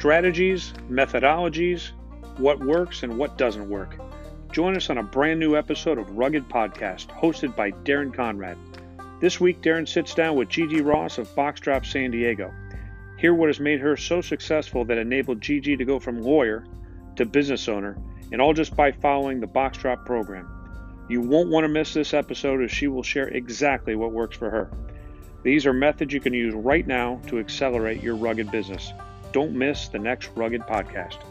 strategies, methodologies, what works and what doesn't work. Join us on a brand new episode of Rugged Podcast, hosted by Darren Conrad. This week, Darren sits down with Gigi Ross of Box Drop San Diego. Hear what has made her so successful that enabled Gigi to go from lawyer to business owner, and all just by following the Box Drop program. You won't want to miss this episode as she will share exactly what works for her. These are methods you can use right now to accelerate your rugged business. Don't miss the next Rugged Podcast.